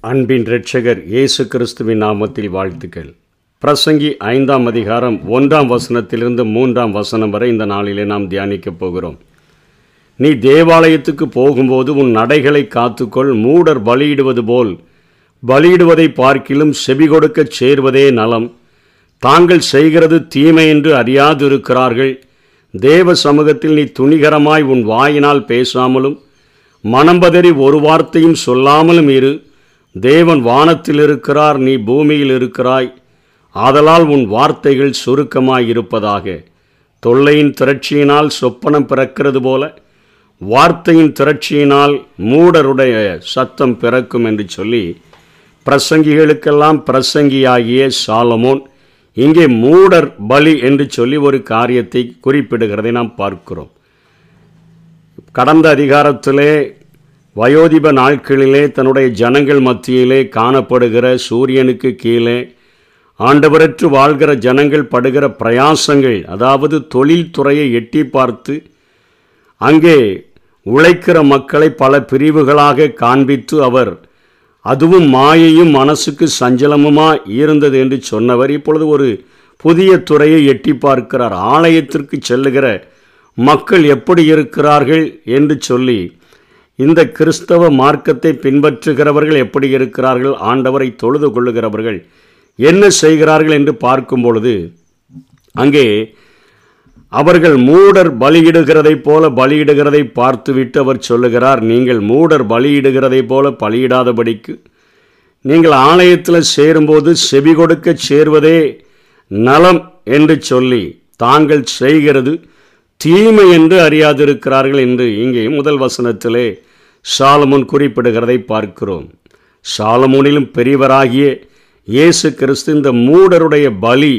அன்பின் இரட்சகர் இயேசு கிறிஸ்துவின் நாமத்தில் வாழ்த்துக்கள். பிரசங்கி ஐந்தாம் அதிகாரம் ஒன்றாம் வசனத்திலிருந்து மூன்றாம் வசனம் வரை இந்த நாளிலே நாம் தியானிக்கப் போகிறோம். நீ தேவாலயத்துக்கு போகும்போது உன் நடைகளை காத்துக்கொள் மூடர் பலியிடுவது போல். பலியிடுவதை பார்க்கிலும் செவி கொடுக்கச் சேர்வதே நலம். தாங்கள் செய்கிறது தீமை என்று அறியாதிருக்கிறார்கள். தேவ சமூகத்தில் நீ துணிகரமாய் உன் வாயினால் பேசாமலும் மனம்பதறி ஒரு வார்த்தையும் சொல்லாமலும் இரு. தேவன் வானத்தில் இருக்கிறார் நீ பூமியில் இருக்கிறாய் ஆதலால் உன் வார்த்தைகள் சுருக்கமாயிருப்பதாக. தொல்லையின் திரட்சியினால் சொப்பனம் பிறக்கிறது போல வார்த்தையின் திரட்சியினால் மூடருடைய சத்தம் பிறக்கும் என்று சொல்லி பிரசங்கிகளுக்கெல்லாம் பிரசங்கியாகிய சாலமோன் இங்கே மூடர் பலி என்று சொல்லி ஒரு காரியத்தை குறிப்பிடுகிறதை நாம் பார்க்கிறோம். கடந்த அதிகாரத்திலே வயோதிப நாட்களிலே தன்னுடைய ஜனங்கள் மத்தியிலே காணப்படுகிற சூரியனுக்கு கீழே ஆண்டவரற்று வாழ்கிற ஜனங்கள் படுகிற பிரயாசங்கள் அதாவது தொழில்துறையை எட்டி பார்த்து அங்கே உழைக்கிற மக்களை பல பிரிவுகளாக காண்பித்து அவர் அதுவும் மாயையும் மனசுக்கு சஞ்சலமுமா இருந்தது என்று சொன்னவர். இப்பொழுது ஒரு புதிய துறையை எட்டி பார்க்கிறார். ஆலயத்திற்கு செல்லுகிற மக்கள் எப்படி இருக்கிறார்கள் என்று சொல்லி இந்த கிறிஸ்தவ மார்க்கத்தை பின்பற்றுகிறவர்கள் எப்படி இருக்கிறார்கள்? ஆண்டவரை தொழுது கொள்ளுகிறவர்கள் என்ன செய்கிறார்கள் என்று பார்க்கும் பொழுது அங்கே அவர்கள் மூடர் பலியிடுகிறதைப் போல பலியிடுகிறதை பார்த்துவிட்டு அவர் சொல்லுகிறார் நீங்கள் மூடர் பலியிடுகிறதைப் போல பலியிடாதபடிக்கு நீங்கள் ஆலயத்தில் சேரும்போது செவி கொடுக்க சேர்வதே நலம் என்று சொல்லி தாங்கள் செய்கிறது தீமை என்று அறியாதிருக்கிறார்கள் என்று இங்கே முதல் வசனத்திலே சாலமோன் குறிப்பிடுகிறதை பார்க்கிறோம். சாலமோனிலும் பெரியவராகிய இயேசு கிறிஸ்து இந்த மூடருடைய பலி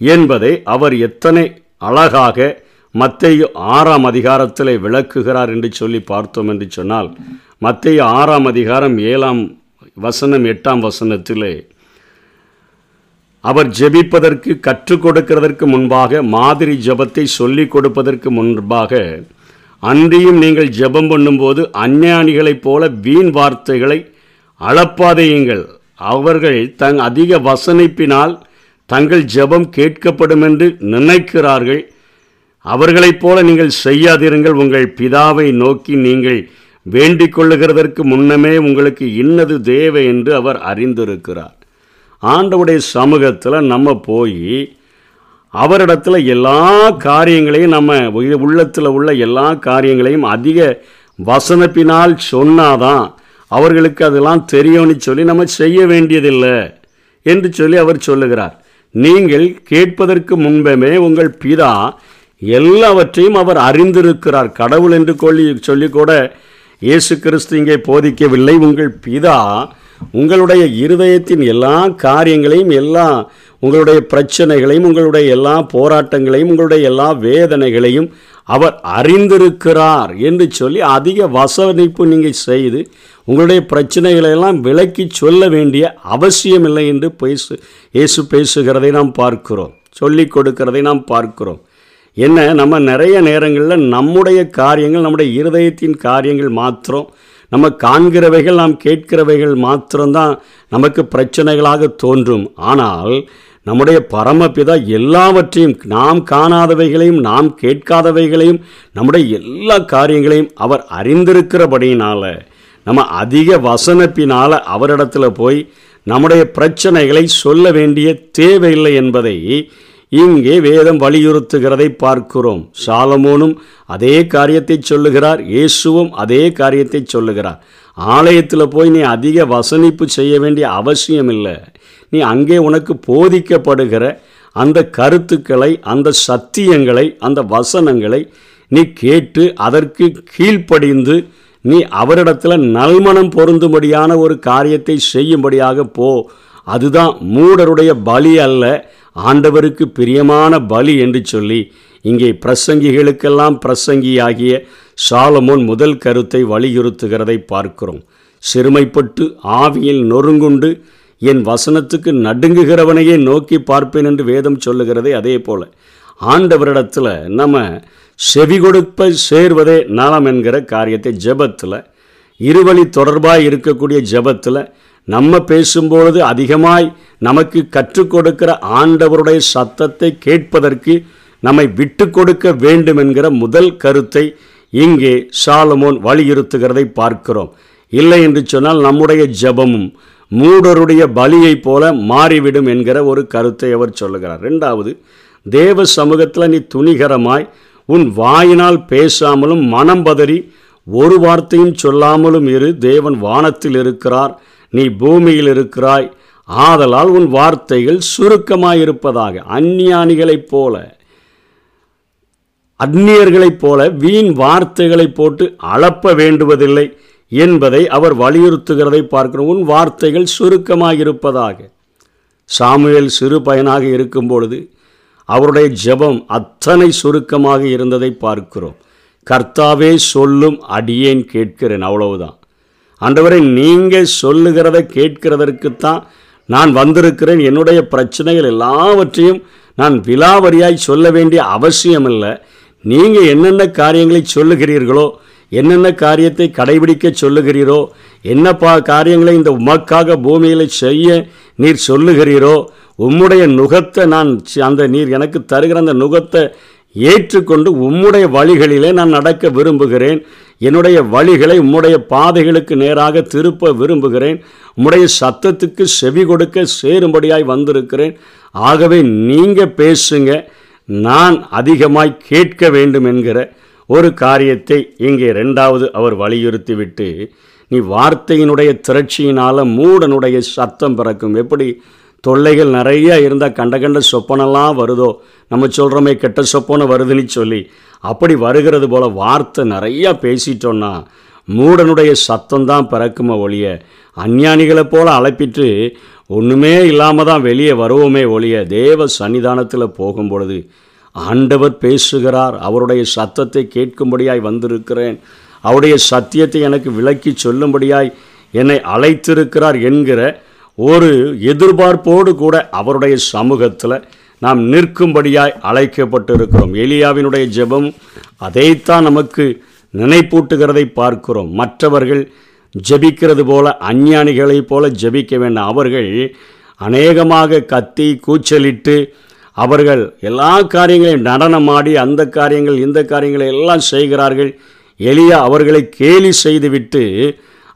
என்பதை அவர் எத்தனை அழகாக மத்திய ஆறாம் அதிகாரத்தில் விளக்குகிறார் என்று சொல்லி பார்த்தோம் என்று சொன்னால் மத்திய ஆறாம் அதிகாரம் ஏழாம் வசனம் எட்டாம் வசனத்திலே அவர் ஜெபிப்பதற்கு கற்றுக் கொடுக்கிறதற்கு முன்பாக மாதிரி ஜெபத்தை சொல்லிக் கொடுப்பதற்கு முன்பாக அன்றியும் நீங்கள் ஜெபம் பண்ணும்போது அஞ்ஞானிகளைப் போல வீண் வார்த்தைகளை அளப்பாதையுங்கள். அவர்கள் தங் அதிக வசனிப்பினால் தங்கள் ஜெபம் கேட்கப்படும் என்று நினைக்கிறார்கள். அவர்களைப் போல நீங்கள் செய்யாதிருங்கள். உங்கள் பிதாவை நோக்கி நீங்கள் வேண்டிக் கொள்ளுகிறதற்கு முன்னமே உங்களுக்கு இன்னது தேவை என்று அவர் அறிந்திருக்கிறார். ஆண்டவுடைய சமூகத்தில் நம்ம போய் அவரிடத்தில் எல்லா காரியங்களையும் நம்ம உள்ளத்தில் உள்ள எல்லா காரியங்களையும் அதிக வசனப்பினால் சொன்னாதான் அவர்களுக்கு அதெல்லாம் தெரியும்னு சொல்லி நம்ம செய்ய வேண்டியதில்லை என்று சொல்லி அவர் சொல்லுகிறார். நீங்கள் கேட்பதற்கு முன்பமே உங்கள் பிதா எல்லாவற்றையும் அவர் அறிந்திருக்கிறார். கடவுள் என்று கொள்ளி சொல்லிக்கூட இயேசு கிறிஸ்து இங்கே போதிக்கவில்லை. உங்கள் பிதா உங்களுடைய இருதயத்தின் எல்லா காரியங்களையும் எல்லா உங்களுடைய பிரச்சனைகளையும் உங்களுடைய எல்லா போராட்டங்களையும் உங்களுடைய எல்லா வேதனைகளையும் அவர் அறிந்திருக்கிறார் என்று சொல்லி அதிக வசனிப்பு நீங்கள் செய்து உங்களுடைய பிரச்சனைகளெல்லாம் விலக்கி சொல்ல வேண்டிய அவசியம் இல்லை என்று பேசு இயேசு பேசுகிறதை நாம் பார்க்கிறோம். சொல்லிக் கொடுக்கிறதை நாம் பார்க்கிறோம். என்ன நம்ம நிறைய நேரங்களில் நம்முடைய காரியங்கள் நம்முடைய இருதயத்தின் காரியங்கள் மாத்திரம் நம்ம காண்கிறவைகள் நாம் கேட்கிறவைகள் மாத்திரம்தான் நமக்கு பிரச்சனைகளாக தோன்றும். ஆனால் நம்முடைய பரமபிதா எல்லாவற்றையும் நாம் காணாதவைகளையும் நாம் கேட்காதவைகளையும் நம்முடைய எல்லா காரியங்களையும் அவர் அறிந்திருக்கிறபடியினால் நம்ம அதிக வசனப்பினால் அவரிடத்தில் போய் நம்முடைய பிரச்சனைகளை சொல்ல வேண்டிய தேவையில்லை என்பதை இங்கே வேதம் வலியுறுத்துகிறதை பார்க்கிறோம். சாலமோனும் அதே காரியத்தை சொல்லுகிறார். இயேசுவும் அதே காரியத்தை சொல்லுகிறார். ஆலயத்தில் போய் நீ அதிக வசனிப்பு செய்ய வேண்டிய அவசியம் இல்லை நீ அங்கே உனக்கு போதிக்கப்படுகிற அந்த கருத்துக்களை அந்த சத்தியங்களை அந்த வசனங்களை நீ கேட்டு அதற்கு கீழ்ப்படிந்து நீ அவரிடத்தில் நல்மணம் பொருந்தும்படியான ஒரு காரியத்தை செய்யும்படியாக போ. அதுதான் மூடருடைய பலி அல்ல. ஆண்டவருக்கு பிரியமான பலி என்று சொல்லி இங்கே பிரசங்கிகளுக்கெல்லாம் பிரசங்கியாகிய சாலமோன் முதல் கருத்தை வலியுறுத்துகிறதை பார்க்கிறோம். சிறுமைப்பட்டு ஆவியில் நொறுங்குண்டு என் வசனத்துக்கு நடுங்குகிறவனையே நோக்கி பார்ப்பேன் என்று வேதம் சொல்லுகிறதே அதே போல. ஆண்டவரிடத்தில் நம்ம செவி கொடுப்ப சேர்வதே நலம் என்கிற காரியத்தை ஜெபத்தில் இருவழி தொடர்பாக இருக்கக்கூடிய ஜெபத்தில் நம்ம பேசும்பொழுது அதிகமாய் நமக்கு கற்றுக் கொடுக்கிற ஆண்டவருடைய சத்தத்தை கேட்பதற்கு நம்மை விட்டு கொடுக்க வேண்டும் என்கிற முதல் கருத்தை இங்கே சாலமோன் வலியுறுத்துகிறதை பார்க்கிறோம். இல்லை என்று சொன்னால் நம்முடைய ஜெபமும் மூடருடைய பலியைப் போல மாறிவிடும் என்கிற ஒரு கருத்தை அவர் சொல்லுகிறார். ரெண்டாவது தேவ சமூகத்தில் நீ துணிகரமாய் உன் வாயினால் பேசாமலும் மனம் பதறி ஒரு வார்த்தையும் சொல்லாமலும் இரு. தேவன் வானத்தில் இருக்கிறார். நீ பூமியில் இருக்கிறாய் ஆதலால் உன் வார்த்தைகள் சுருக்கமாயிருப்பதாக. அந்நியானிகளைப் போல அந்நியர்களைப் போல வீண் வார்த்தைகளை போட்டு அளப்ப வேண்டுவதில்லை என்பதை அவர் வலியுறுத்துகிறதை பார்க்கிறோம். உன் வார்த்தைகள் சுருக்கமாயிருப்பதாக. சாமுவேல் சிறு பயனாக இருக்கும் பொழுது அவருடைய ஜெபம் அத்தனை சுருக்கமாக இருந்ததை பார்க்கிறோம். கர்த்தாவே சொல்லும் அடியேன் கேட்கிறேன். அவ்வளவுதான். ஆண்டவரை நீங்கள் சொல்லுகிறத கேட்கிறதற்குத்தான் நான் வந்திருக்கிறேன். என்னுடைய பிரச்சனைகள் எல்லாவற்றையும் நான் விலாவரியாய் சொல்ல வேண்டிய அவசியமில்லை. நீங்கள் என்னென்ன காரியங்களை சொல்லுகிறீர்களோ என்னென்ன காரியத்தை கடைபிடிக்க சொல்லுகிறீரோ என்ன பா காரியங்களை இந்த உமக்காக பூமியில் செய்ய நீர் சொல்லுகிறீரோ உம்முடைய நுகத்தை நான் அந்த நீர் எனக்கு தருகிற அந்த நுகத்தை ஏற்றுக்கொண்டு உம்முடைய வழிகளிலே நான் நடக்க விரும்புகிறேன். என்னுடைய வழிகளை உம்முடைய பாதைகளுக்கு நேராக திருப்ப விரும்புகிறேன். உம்முடைய சத்தத்துக்கு செவி கொடுக்க சேரும்படியாய் வந்திருக்கிறேன். ஆகவே நீங்கள் பேசுங்க. நான் அதிகமாய் கேட்க வேண்டும் என்கிற ஒரு காரியத்தை இங்கே ரெண்டாவது அவர் வலியுறுத்திவிட்டு நீ வார்த்தையினுடைய திரட்சியினால் மூடனுடைய சத்தம் பிறக்கும். எப்படி? தொல்லைகள் நிறைய இருந்தால் கண்ட கண்ட சொப்பனெல்லாம் வருதோ? நம்ம சொல்கிறோமே கெட்ட சொப்பனம் வருதுன்னு சொல்லி. அப்படி வருகிறது போல் வார்த்தை நிறையா பேசிட்டோன்னா மூடனுடைய சத்தம்தான் பிறக்கும ஒழிய அஞ்ஞானிகளை போல் அழைப்பிட்டு ஒன்றுமே இல்லாமல் தான் வெளியே வருவோமே ஒழிய தேவ சன்னிதானத்தில் போகும் பொழுது ஆண்டவர் பேசுகிறார் அவருடைய சத்தத்தை கேட்கும்படியாய் வந்திருக்கிறேன் அவருடைய சத்தியத்தை எனக்கு விளக்கி சொல்லும்படியாய் என்னை அழைத்திருக்கிறார் என்கிற ஒரு எதிர்பார்ப்போடு கூட அவருடைய சமூகத்தில் நாம் நிற்கும்படியாய் அழைக்கப்பட்டிருக்கிறோம். எலியாவினுடைய ஜெபம் அதைத்தான் நமக்கு நினைப்பூட்டுகிறதை பார்க்கிறோம். மற்றவர்கள் ஜெபிக்கிறது போல அஞ்ஞானிகளைப் போல ஜெபிக்க வேண்டாம். அவர்கள் அநேகமாக கத்தி கூச்சலிட்டு அவர்கள் எல்லா காரியங்களையும் நடனமாடி அந்த காரியங்கள் இந்த காரியங்களை எல்லாம் செய்கிறார்கள். எலியா அவர்களை கேலி செய்துவிட்டு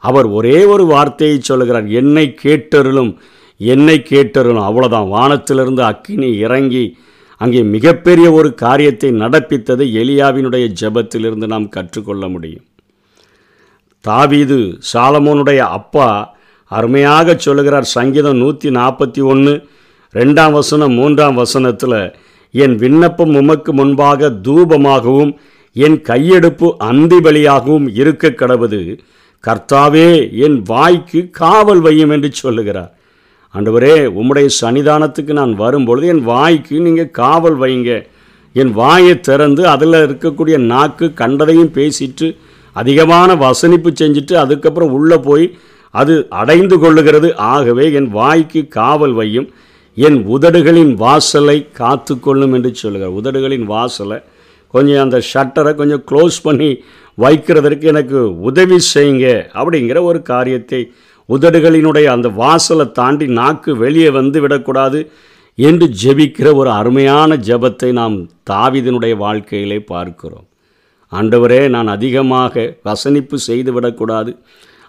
அவர் ஒரே ஒரு வார்த்தையை சொல்கிறார் என்னை கேட்டருளும். என்னை கேட்டருளும். அவ்வளோதான் வானத்திலிருந்து அக்கினி இறங்கி அங்கே மிகப்பெரிய ஒரு காரியத்தை நடப்பித்தது எலியாவினுடைய ஜபத்திலிருந்து நாம் கற்றுக்கொள்ள முடியும். தாவீது சாலமோனுடைய அப்பா அருமையாக சொல்லுகிறார். சங்கீதம் நூற்றி நாற்பத்தி ஒன்று ரெண்டாம் வசனம் மூன்றாம் வசனத்தில் என் விண்ணப்பம் உமக்கு முன்பாக தூபமாகவும் என் கையெடுப்பு அந்தி பலியாகவும் இருக்க கடவுது. கர்த்தாவே என் வாய்க்கு காவல் வையும் என்று சொல்லுகிறார். ஆண்டவரே உம்முடைய சன்னிதானத்துக்கு நான் வரும்பொழுது என் வாய்க்கு நீங்கள் காவல் வைங்க. என் வாயை திறந்து அதில் இருக்கக்கூடிய நாக்கு கண்டதையும் பேசிட்டு அதிகமான வசனிப்பு செஞ்சுட்டு அதுக்கப்புறம் உள்ளே போய் அது அடைந்து கொள்ளுகிறது. ஆகவே என் வாய்க்கு காவல் வையும். என் உதடுகளின் வாசலை காத்து கொள்ளும் என்று சொல்லுகிறார். உதடுகளின் வாசலை கொஞ்சம் அந்த ஷட்டரை கொஞ்சம் க்ளோஸ் பண்ணி வைக்கிறதற்கு எனக்கு உதவி செய்யுங்க அப்படிங்கிற ஒரு காரியத்தை உதடுகளினுடைய அந்த வாசலை தாண்டி நாக்கு வெளியே வந்து விடக்கூடாது என்று ஜெபிக்கிற ஒரு அருமையான ஜெபத்தை நாம் தாவிதனுடைய வாழ்க்கையிலே பார்க்கிறோம். ஆண்டவரே நான் அதிகமாக வசனிப்பு செய்து விடக்கூடாது.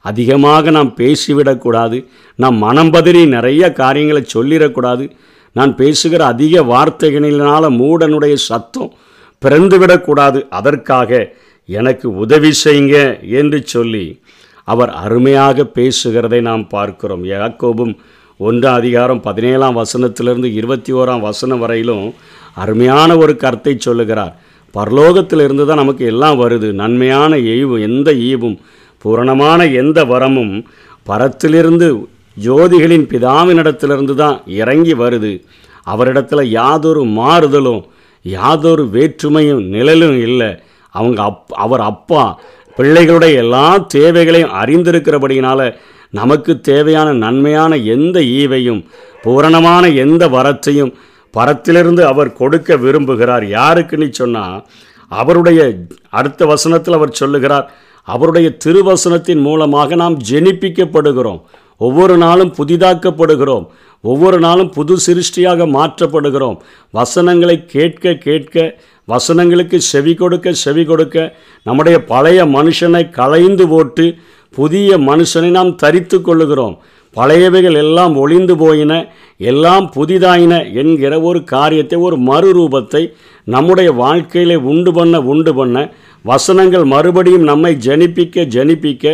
அதிகமாக நாம் பேசிவிடக்கூடாது நாம் மனம் பதறி நிறைய காரியங்களை சொல்லிடக்கூடாது. நான் பேசுகிற அதிக வார்த்தைகளினால் மூடனுடைய சத்தம் பிறந்துவிடக்கூடாது அதற்காக எனக்கு உதவி செய்யுங்க என்று சொல்லி அவர் அருமையாக பேசுகிறதை நாம் பார்க்கிறோம். யாக்கோபும் ஒன்றாம் அதிகாரம் பதினேழாம் வசனத்திலிருந்து இருபத்தி ஓராம் வசனம் வரையிலும் அருமையான ஒரு கருத்தை சொல்லுகிறார். பரலோகத்திலிருந்து தான் நமக்கு எல்லாம் வருது. நன்மையான எய்வு எந்த ஈவும் பூரணமான எந்த வரமும் பரத்திலிருந்து ஜோதிகளின் பிதாவினிடத்திலிருந்து தான் இறங்கி வருது. அவரிடத்தில் யாதொரு மாறுதலும் யாதொரு வேற்றுமையும் நிழலும் இல்லை. அவங்க அப் அவர் அப்பா பிள்ளைகளுடைய எல்லா தேவைகளையும் அறிந்திருக்கிறபடியினால நமக்கு தேவையான நன்மையான எந்த ஈவையும் பூரணமான எந்த வரத்தையும் பரத்திலிருந்து அவர் கொடுக்க விரும்புகிறார். யாருக்குன்னு சொன்னால் அவருடைய அடுத்த வசனத்தில் அவர் சொல்லுகிறார் அவருடைய திருவசனத்தின் மூலமாக நாம் ஜெனிப்பிக்கப்படுகிறோம். ஒவ்வொரு நாளும் புதிதாக்கப்படுகிறோம். ஒவ்வொரு நாளும் புது சிருஷ்டியாக மாற்றப்படுகிறோம். வசனங்களை கேட்க கேட்க வசனங்களுக்கு செவி கொடுக்க செவி கொடுக்க நம்முடைய பழைய மனுஷனை களைந்து போட்டு புதிய மனுஷனை நாம் தரித்து கொள்ளுகிறோம். பழையவைகள் எல்லாம் ஒளிந்து போயின எல்லாம் புதிதாயின என்கிற ஒரு காரியத்தை ஒரு மறுரூபத்தை நம்முடைய வாழ்க்கையிலே உண்டு பண்ண உண்டு பண்ண வசனங்கள் மறுபடியும் நம்மை ஜனிப்பிக்க ஜனிப்பிக்க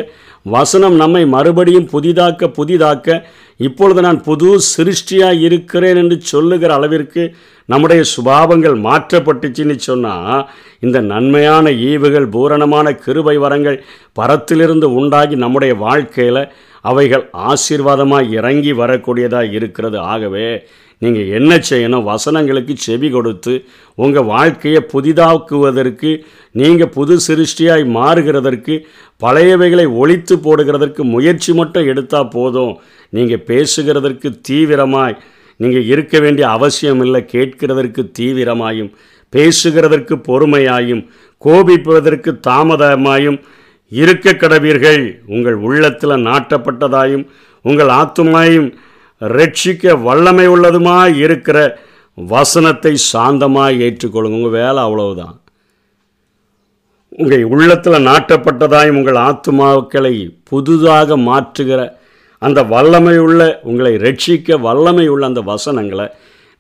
வசனம் நம்மை மறுபடியும் புதிதாக்க புதிதாக்க இப்பொழுது நான் புது சிருஷ்டியாக இருக்கிறேன் என்று சொல்லுகிற அளவிற்கு நம்முடைய சுபாவங்கள் மாற்றப்பட்டுச்சுன்னு சொன்னால் இந்த நன்மையான ஈவுகள் பூரணமான கிருபை வரங்கள் பரத்திலிருந்து உண்டாகி நம்முடைய வாழ்க்கையில் அவைகள் ஆசீர்வாதமாக இறங்கி வரக்கூடியதாக இருக்கிறது. ஆகவே நீங்கள் என்ன செய்யணும்? வசனங்களுக்கு செவி கொடுத்து உங்கள் வாழ்க்கையை புதிதாக்குவதற்கு நீங்கள் புது சிருஷ்டியாய் மாறுகிறதற்கு பழையவைகளை ஒழித்து போடுகிறதற்கு முயற்சி மட்டும் எடுத்தால் போதும். நீங்கள் பேசுகிறதற்கு தீவிரமாய் நீங்கள் இருக்க வேண்டிய அவசியம் இல்லை கேட்கிறதற்கு தீவிரமாயும் பேசுகிறதற்கு பொறுமையாயும் கோபிப்பதற்கு தாமதமாயும் இருக்க கடவீர்கள். உங்கள் உள்ளத்தில் நாட்டப்பட்டதாயும் உங்கள் ஆத்துமாயும் ரட்சிக்க வல்லமை உள்ளதுமாக இருக்கிற வசனத்தை சாந்தமாக ஏற்றுக்கொள்ளுங்க. உங்கள் வேலை அவ்வளவுதான். உங்கள் உள்ளத்தில் நாட்டப்பட்டதாய் உங்கள் ஆத்துமாக்களை புதுதாக மாற்றுகிற அந்த வல்லமை உள்ள உங்களை ரட்சிக்க வல்லமை உள்ள அந்த வசனங்களை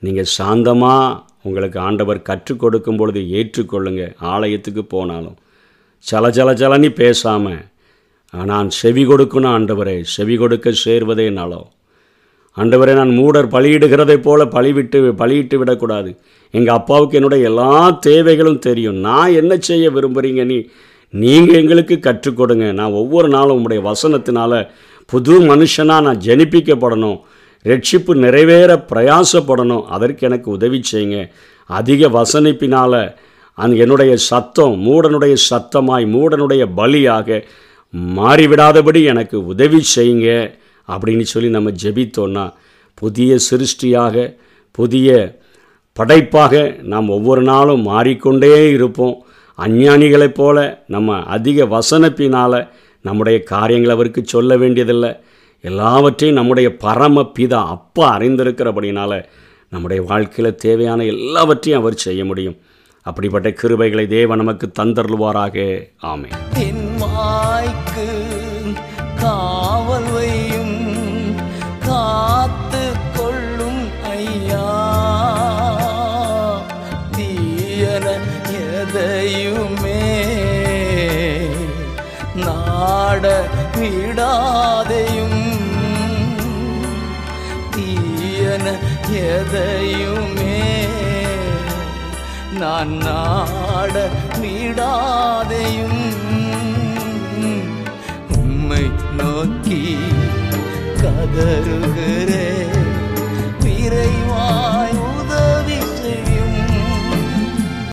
நீங்கள் சாந்தமாக உங்களுக்கு ஆண்டவர் கற்றுக் கொடுக்கும் பொழுது ஏற்றுக்கொள்ளுங்க. ஆலயத்துக்கு போனாலும். சல சல சலனி பேசாமல் நான் செவி கொடுக்கணும் ஆண்டவரே செவி கொடுக்க சேர்வதே நலம். ஆண்டவரே நான் மூடர் பலியிடுகிறதைப் போல பழிவிட்டு பலியிட்டு விடக்கூடாது. எங்கள் அப்பாவுக்கு என்னுடைய எல்லா தேவைகளும் தெரியும். நான் என்ன செய்ய விரும்புகிறீங்க நீ நீங்கள் எங்களுக்கு கற்றுக் கொடுங்க. நான் ஒவ்வொரு நாளும் உங்களுடைய வசனத்தினால் புது மனுஷனாக நான் ஜனிப்பிக்கப்படணும். ரட்சிப்பு நிறைவேற பிரயாசப்படணும். அதற்கு எனக்கு உதவி செய்யுங்க. அதிக வசனிப்பினால் அந் என்னுடைய சத்தம் மூடனுடைய சத்தமாய் மூடனுடைய பலியாக மாறிவிடாதபடி எனக்கு உதவி செய்யுங்க. அப்படின்னு சொல்லி நம்ம ஜெபித்தோன்னா புதிய சிருஷ்டியாக புதிய படைப்பாக நாம் ஒவ்வொரு நாளும் மாறிக்கொண்டே இருப்போம். அஞ்ஞானிகளைப் போல நம்ம அதிக வசனப்பினால் நம்முடைய காரியங்கள் அவருக்கு சொல்ல வேண்டியதில்லை. எல்லாவற்றையும் நம்முடைய பரம பிதா அப்பா அறிந்திருக்கிறபடினால நம்முடைய வாழ்க்கையில் தேவையான எல்லாவற்றையும் அவர் செய்ய முடியும். அப்படிப்பட்ட கிருபைகளை தேவ நமக்கு தந்தருள்வாராக. ஆமே காவல் நாட விடாதையும் தீயன எதையுமே நான் நாட விடாதையும் உம்மை நோக்கி கதறுகிறேன் விரைவு